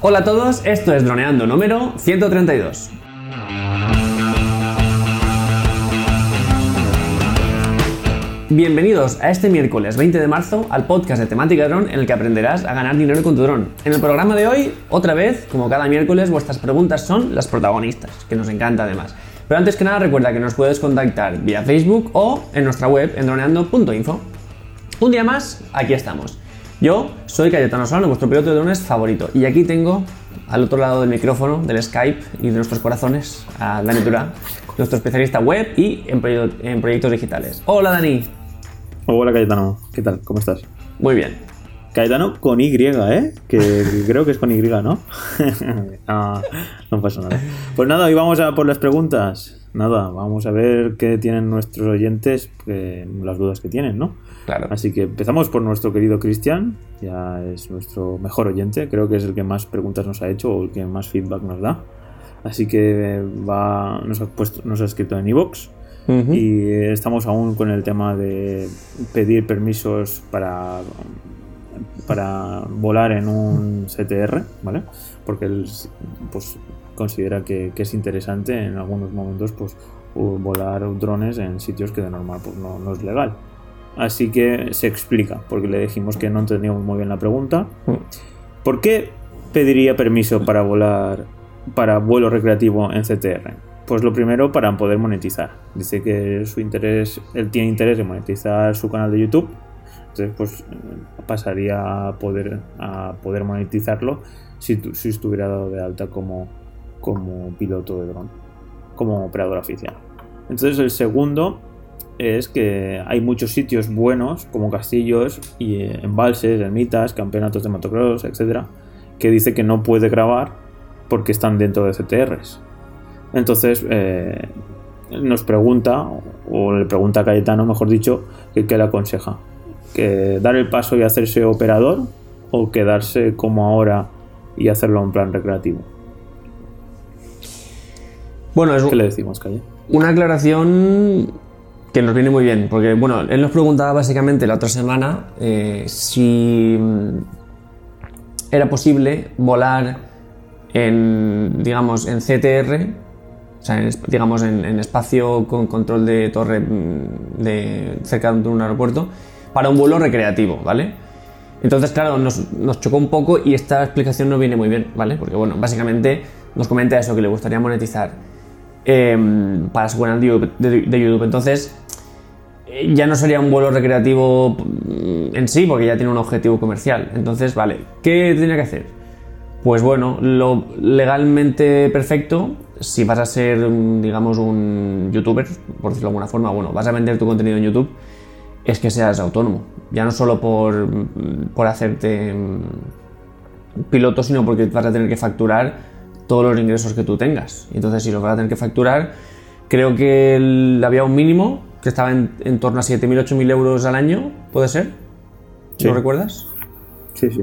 Hola a todos, esto es Droneando número 132. Bienvenidos a este miércoles 20 de marzo al podcast de temática dron en el que aprenderás a ganar dinero con tu dron. En el programa de hoy, otra vez, como cada miércoles, vuestras preguntas son las protagonistas, que nos encanta además. Pero antes que nada recuerda que nos puedes contactar vía Facebook o en nuestra web en droneando.info. Un día más, aquí estamos. Yo soy Cayetano Solano, vuestro piloto de drones favorito, y aquí tengo al otro lado del micrófono, del Skype y de nuestros corazones a Dani Turá, nuestro especialista web y en, en proyectos digitales. Hola Dani. Hola Cayetano, ¿qué tal? ¿Cómo estás? Muy bien. Cayetano con Y, ¿eh? Que creo que es con Y, ¿no? No pasa nada. Pues nada, hoy vamos a por las preguntas. Nada, vamos a ver qué tienen nuestros oyentes, las dudas que tienen, ¿no? Claro. Así que empezamos por nuestro querido Cristian, ya es nuestro mejor oyente, creo que es el que más preguntas nos ha hecho o el que más feedback nos da. Así que va, nos, ha puesto, nos ha escrito en iVoox y estamos aún con el tema de pedir permisos para, para volar en un CTR, ¿vale? Porque él pues, considera que, es interesante en algunos momentos pues, volar drones en sitios que de normal pues, no, es legal. Así que se explica, porque le dijimos que no entendíamos muy bien la pregunta. ¿Por qué pediría permiso para volar para vuelo recreativo en CTR? Pues lo primero para poder monetizar. Dice que su interés, él tiene interés en monetizar su canal de YouTube. Entonces, pues pasaría a poder, a poder monetizarlo si, si estuviera dado de alta como, como piloto de dron, como operador oficial. Entonces, el segundo es que hay muchos sitios buenos, como castillos y eh, embalses, ermitas, campeonatos de motocross, etcétera, que dice que no puede grabar porque están dentro de CTRs. Entonces eh, nos pregunta, o le pregunta a Cayetano, mejor dicho, que le aconseja. ¿Que dar el paso y hacerse operador o quedarse como ahora y hacerlo en plan recreativo? Bueno, es ¿Qué le decimos, Calle? Una aclaración que nos viene muy bien, porque bueno, él nos preguntaba básicamente la otra semana eh, si era posible volar en, digamos, en CTR o sea, digamos en, espacio con control de torre mm, de, cerca de un aeropuerto, para un vuelo recreativo, ¿vale? Entonces, claro, nos, chocó un poco y esta explicación no viene muy bien, ¿vale? Porque, bueno, básicamente nos comenta eso, que le gustaría monetizar em, para su canal de YouTube. Entonces, eh, ya no sería un vuelo recreativo mm, en sí, porque ya tiene un objetivo comercial. Entonces, vale, ¿qué tiene que hacer? Pues bueno, lo legalmente perfecto si vas a ser, digamos, un youtuber, por decirlo de alguna forma, bueno, vas a vender tu contenido en YouTube, es que seas autónomo. Ya no solo por, por hacerte mm, piloto, sino porque vas a tener que facturar todos los ingresos que tú tengas. Entonces, si los vas a tener que facturar, creo que había un mínimo que estaba en, torno a 7.000, 8.000 euros al año, ¿puede ser? ¿Lo recuerdas? Sí, sí.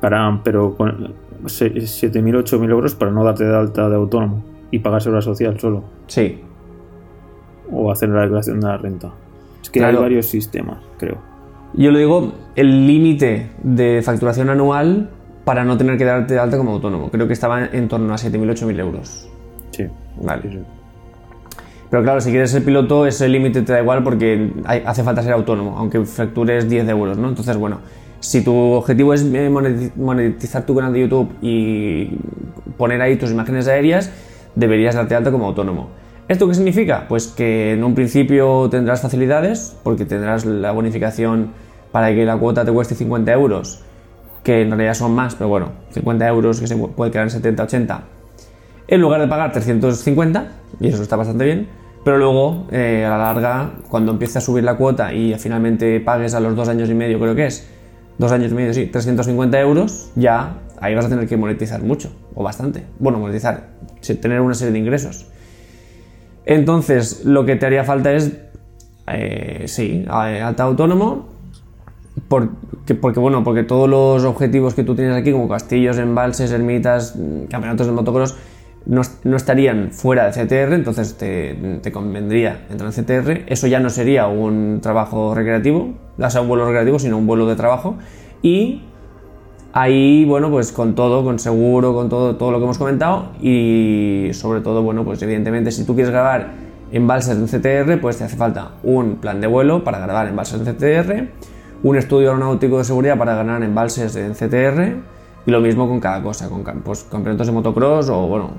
Para, pero 7.000, 8.000 euros para no darte de alta de autónomo y pagar seguridad social solo. Sí. O hacer la declaración de la renta. Es que hay varios sistemas, creo. Yo le digo el límite de facturación anual para no tener que darte de alta como autónomo. Creo que estaba en torno a 7.000, 8.000 euros. Sí. Vale. Pero claro, si quieres ser piloto, ese límite te da igual porque hace falta ser autónomo, aunque factures 10 euros, ¿no? Entonces, bueno, si tu objetivo es eh, monetizar tu canal de YouTube y poner ahí tus imágenes aéreas, deberías darte alta como autónomo. ¿Esto qué significa? Pues que en un principio tendrás facilidades, porque tendrás la bonificación para que la cuota te cueste 50 euros, que en realidad son más, pero bueno, 50 euros que se puede quedar en 70, 80, en lugar de pagar 350, y eso está bastante bien, pero luego, eh, a la larga, cuando empiece a subir la cuota y finalmente pagues a los dos años y medio, creo que es, dos años y medio, sí, 350 euros, ya ahí vas a tener que monetizar mucho, o bastante. Bueno, monetizar, tener una serie de ingresos. Entonces, lo que te haría falta es, eh, sí, alta autónomo, porque, bueno, porque todos los objetivos que tú tienes aquí, como castillos, embalses, ermitas, campeonatos de motocross, no, estarían fuera de CTR, entonces te, te, convendría entrar en CTR. Eso ya no sería un trabajo recreativo, o sea, un vuelo recreativo, sino un vuelo de trabajo. Y Ahí, bueno, pues con todo, con seguro, con todo, todo lo que hemos comentado y sobre todo, bueno, pues evidentemente si tú quieres grabar en CTR, pues te hace falta un plan de vuelo para grabar en CTR, un estudio aeronáutico de seguridad para ganar en CTR y lo mismo con cada cosa, con pues, campeonatos de motocross o bueno,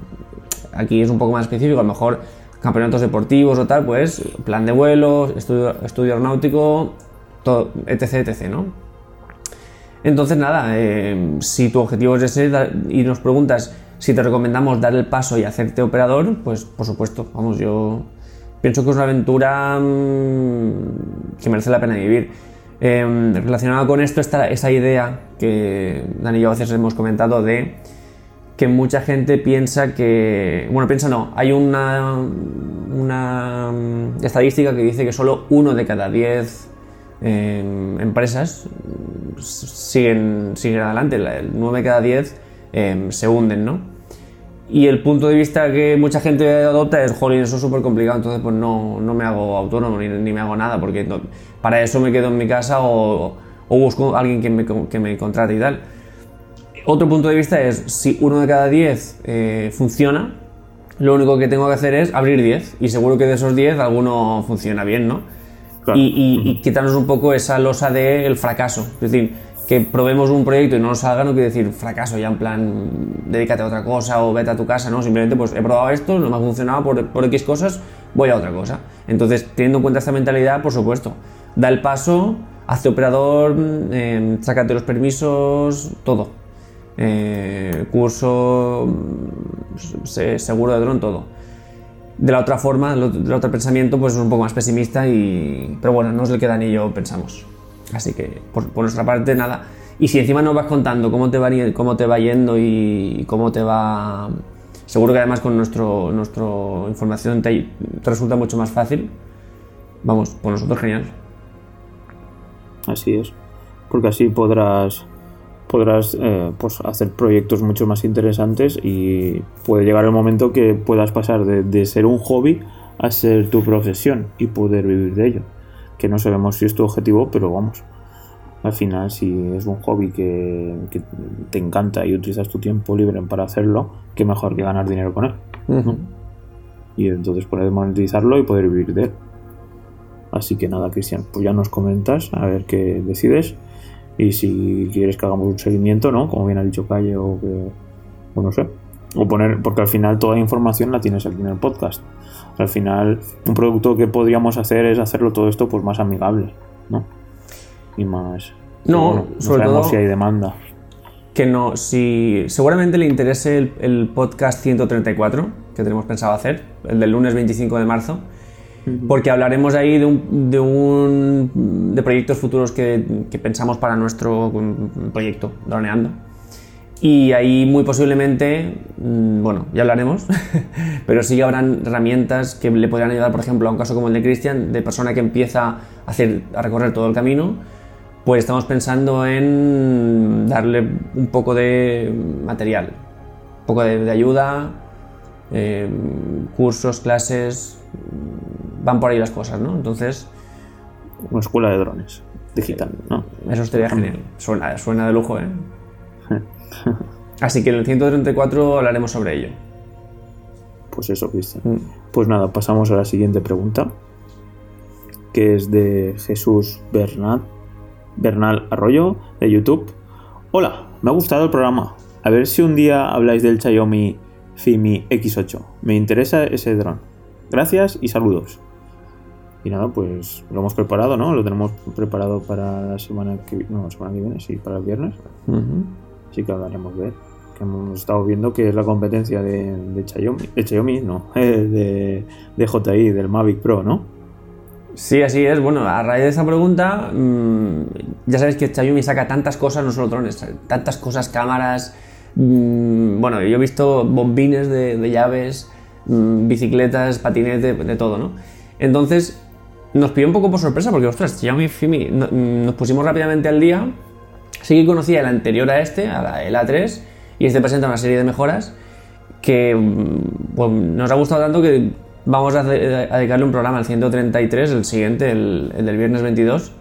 aquí es un poco más específico, a lo mejor campeonatos deportivos o tal, pues plan de vuelo, estudio, estudio aeronáutico, todo, etc, etc, ¿no? Entonces, nada, eh, si tu objetivo es ese y nos preguntas si te recomendamos dar el paso y hacerte operador, pues por supuesto, vamos, yo pienso que es una aventura mm, que merece la pena vivir. Eh, relacionado con esto está esa idea que Dani y yo a veces hemos comentado de que mucha gente piensa que, bueno, piensa no, hay una, una mm, estadística que dice que solo uno de cada diez em, empresas siguen, siguen adelante, el 9 de cada 10 em, se hunden, ¿no? Y el punto de vista que mucha gente adopta es, jolín, eso es súper complicado, entonces pues no, no, me hago autónomo ni, ni me hago nada, porque para eso me quedo en mi casa o, o busco a alguien que me, que me contrate y tal. Otro punto de vista es, si uno de cada 10 eh, funciona, lo único que tengo que hacer es abrir 10 y seguro que de esos 10 alguno funciona bien, ¿no? Y, quitarnos un poco esa losa del fracaso. Es decir, que probemos un proyecto y no nos salga no quiere decir fracaso, ya en plan, dedícate a otra cosa o vete a tu casa, ¿no? Simplemente, pues he probado esto, no me ha funcionado por, por X cosas, voy a otra cosa. Entonces, teniendo en cuenta esta mentalidad, por supuesto, da el paso, hazte operador, eh, sácate los permisos, todo eh, curso, seguro de dron, todo. De la otra forma, del otro pensamiento, pues es un poco más pesimista, y, pero bueno, no es el que Dan y yo pensamos. Así que, por, nuestra parte, nada. Y si encima nos vas contando cómo te va, cómo te va yendo y cómo te va... Seguro que además con nuestro, nuestra información te, resulta mucho más fácil. Vamos, por nosotros genial. Así es. Porque así podrás podrás eh, pues hacer proyectos mucho más interesantes y puede llegar el momento que puedas pasar de, ser un hobby a ser tu profesión y poder vivir de ello. Que no sabemos si es tu objetivo, pero vamos. Al final, si es un hobby que, te encanta y utilizas tu tiempo libre para hacerlo, qué mejor que ganar dinero con él. Y entonces puedes monetizarlo y poder vivir de él. Así que nada, Cristian, pues ya nos comentas a ver qué decides y si quieres que hagamos un seguimiento, ¿no? Como bien ha dicho Calle o que, o no sé, o poner, porque al final toda la información la tienes aquí en el podcast. al final, un producto que podríamos hacer es hacerlo todo esto pues más amigable, ¿no? Y más... No, sobre todo si hay demanda. Que no, si seguramente le interese el, el podcast 134 que tenemos pensado hacer, el del lunes 25 de marzo, porque hablaremos ahí de, un, de, un, de proyectos futuros que, que, pensamos para nuestro proyecto, Droneando. Y ahí muy posiblemente, mm, bueno, ya hablaremos, pero sí habrán herramientas que le podrían ayudar, por ejemplo, a un caso como el de Cristian, de persona que empieza a, hacer, a recorrer todo el camino, pues estamos pensando en darle un poco de material, un poco de, ayuda, eh, cursos, clases, van por ahí las cosas, ¿no? Entonces... Una escuela de drones digital, ¿no? Eso estaría genial. Suena, suena de lujo, ¿eh? Así que en el 134 hablaremos sobre ello. Pues eso, Cristian. Mm. Pues nada, pasamos a la siguiente pregunta, que es de Jesús Bernal, Bernal Arroyo, de YouTube. Hola, me ha gustado el programa. A ver si un día habláis del Xiaomi Fimi X8. Me interesa ese dron. Gracias y saludos. Y nada, pues lo hemos preparado, ¿no? Lo tenemos preparado para la semana que, no, la semana que viene, sí, para el viernes. Así que hablaremos de él. Que hemos estado viendo que es la competencia de, de Xiaomi, de Xiaomi, no, de, de JI, del Mavic Pro, ¿no? Sí, así es. Bueno, a raíz de esa pregunta, mm, ya sabéis que Xiaomi saca tantas cosas, no solo drones, tantas cosas, cámaras. Mm, bueno, yo he visto bombines de, de llaves, mm, bicicletas, patinetes, de todo, ¿no? Entonces, nos pidió un poco por sorpresa porque, ostras, Xiaomi Fimi, nos pusimos rápidamente al día. Sí que conocía el anterior a este, a la, el A3, y este presenta una serie de mejoras que mm, pues, nos ha gustado tanto que vamos a, dedicarle un programa al 133, el siguiente, el, del viernes 22,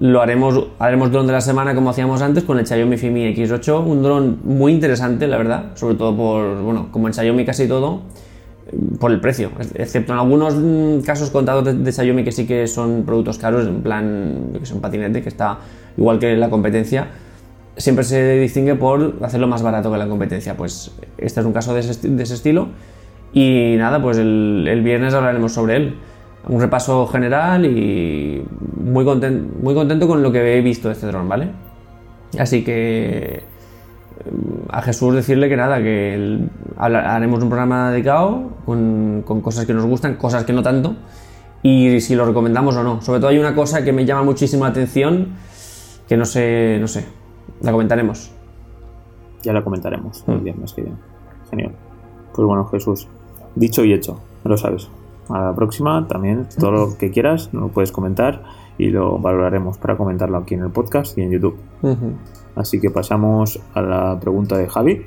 lo haremos, haremos dron de la semana como hacíamos antes con el Xiaomi Fimi X8, un dron muy interesante, la verdad, sobre todo por, bueno, como en Xiaomi casi todo, por el precio, excepto en algunos mm, casos contados de, Xiaomi que sí que son productos caros, en plan, que son patinete, que está igual que la competencia, siempre se distingue por hacerlo más barato que la competencia. Pues este es un caso de ese, estilo. Y nada, pues el, viernes hablaremos sobre él. Un repaso general y muy, muy contento con lo que he visto de este dron, ¿vale? Así que a Jesús decirle que nada, que haremos un programa dedicado con, con, cosas que nos gustan, cosas que no tanto, y si lo recomendamos o no. Sobre todo hay una cosa que me llama muchísimo la atención, que no sé, no sé, la comentaremos. Ya la comentaremos el viernes que viene. Genial. Pues bueno, Jesús, dicho y hecho, lo sabes. A la próxima también, todo lo que quieras, lo puedes comentar y lo valoraremos para comentarlo aquí en el podcast y en YouTube. Así que pasamos a la pregunta de Javi,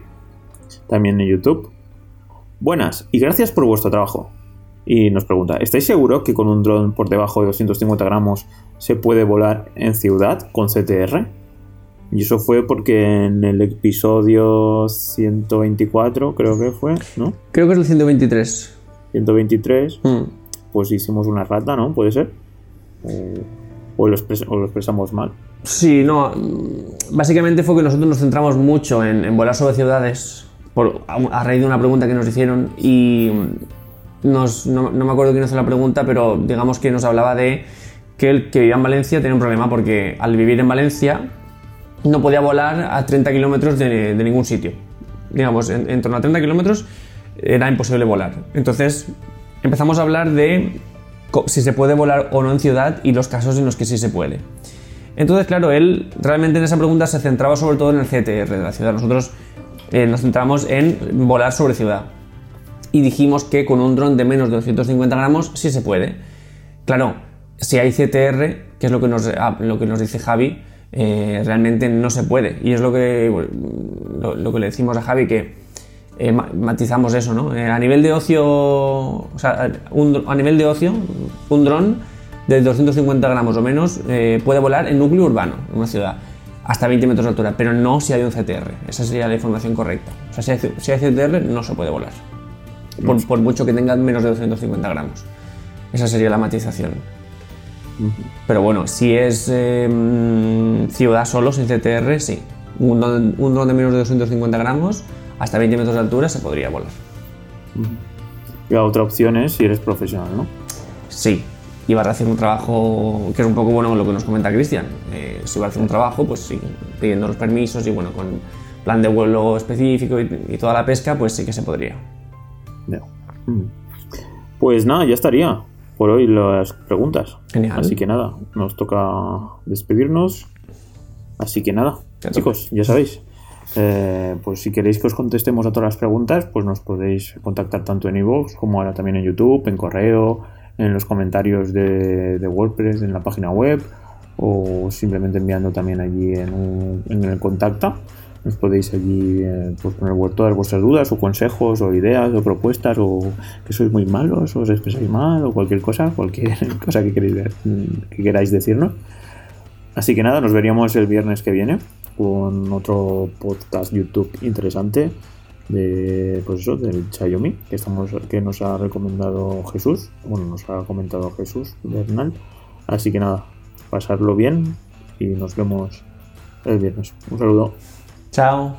también en YouTube. Buenas y gracias por vuestro trabajo. Y nos pregunta, ¿estáis seguros que con un dron por debajo de 250 gramos se puede volar en ciudad con CTR? Y eso fue porque en el episodio 124, creo que fue, ¿no? Creo que es el 123. 123, mm. pues hicimos una rata, ¿no? ¿Puede ser? O, lo, expresamos mal. Sí, no. Básicamente fue que nosotros nos centramos mucho en, volar sobre ciudades a, raíz de una pregunta que nos hicieron y no, me acuerdo quién hizo la pregunta, pero digamos que nos hablaba de que el que vivía en Valencia tenía un problema porque al vivir en Valencia no podía volar a 30 kilómetros de, ningún sitio. Digamos, en, torno a 30 kilómetros era imposible volar. Entonces empezamos a hablar de si se puede volar o no en ciudad y los casos en los que sí se puede. Entonces, claro, él realmente en esa pregunta se centraba sobre todo en el CTR de la ciudad. Nosotros eh, nos centramos en volar sobre ciudad. Y dijimos que con un dron de menos de 250 gramos sí se puede. Claro, si hay CTR, que es lo que nos, ah, lo que nos dice Javi, eh, realmente no se puede. Y es lo que, lo, que le decimos a Javi, que eh, matizamos eso, ¿no? Eh, a nivel de ocio, o sea, a nivel de ocio, un dron de 250 gramos o menos puede volar en núcleo urbano, en una ciudad, hasta 20 metros de altura, pero no si hay un CTR. Esa sería la información correcta. O sea, si hay, CTR, no se puede volar. Por, por mucho que tenga menos de 250 gramos. Esa sería la matización. Pero bueno, si es em, ciudad solo, sin CTR, sí. Un dron, de menos de 250 gramos, hasta 20 metros de altura, se podría volar. Y la otra opción es si eres profesional, ¿no? Sí, y vas a hacer un trabajo que es un poco bueno lo que nos comenta Cristian. Eh, si vas a hacer un trabajo, pues sí, pidiendo los permisos y bueno, con plan de vuelo específico y, toda la pesca, pues sí que se podría. Pues nada, ya estaría por hoy las preguntas. Genial. Así que nada, nos toca despedirnos. Así que nada, chicos, ya sabéis. Eh, pues si queréis que os contestemos a todas las preguntas, pues nos podéis contactar tanto en iVoox como ahora también en YouTube, en correo, en los comentarios de, WordPress, en la página web o simplemente enviando también allí en, en el contacto nos podéis allí eh, pues poner todas vuestras dudas o consejos o ideas o propuestas o que sois muy malos o os expresáis mal o cualquier cosa, cualquier cosa que, queréis, que queráis decirnos. Así que nada, nos veríamos el viernes que viene con otro podcast YouTube interesante de pues eso, del Xiaomi que estamos que nos ha recomendado Jesús, bueno, nos ha comentado Jesús Bernal. Así que nada, pasarlo bien y nos vemos el viernes. Un saludo. Chao.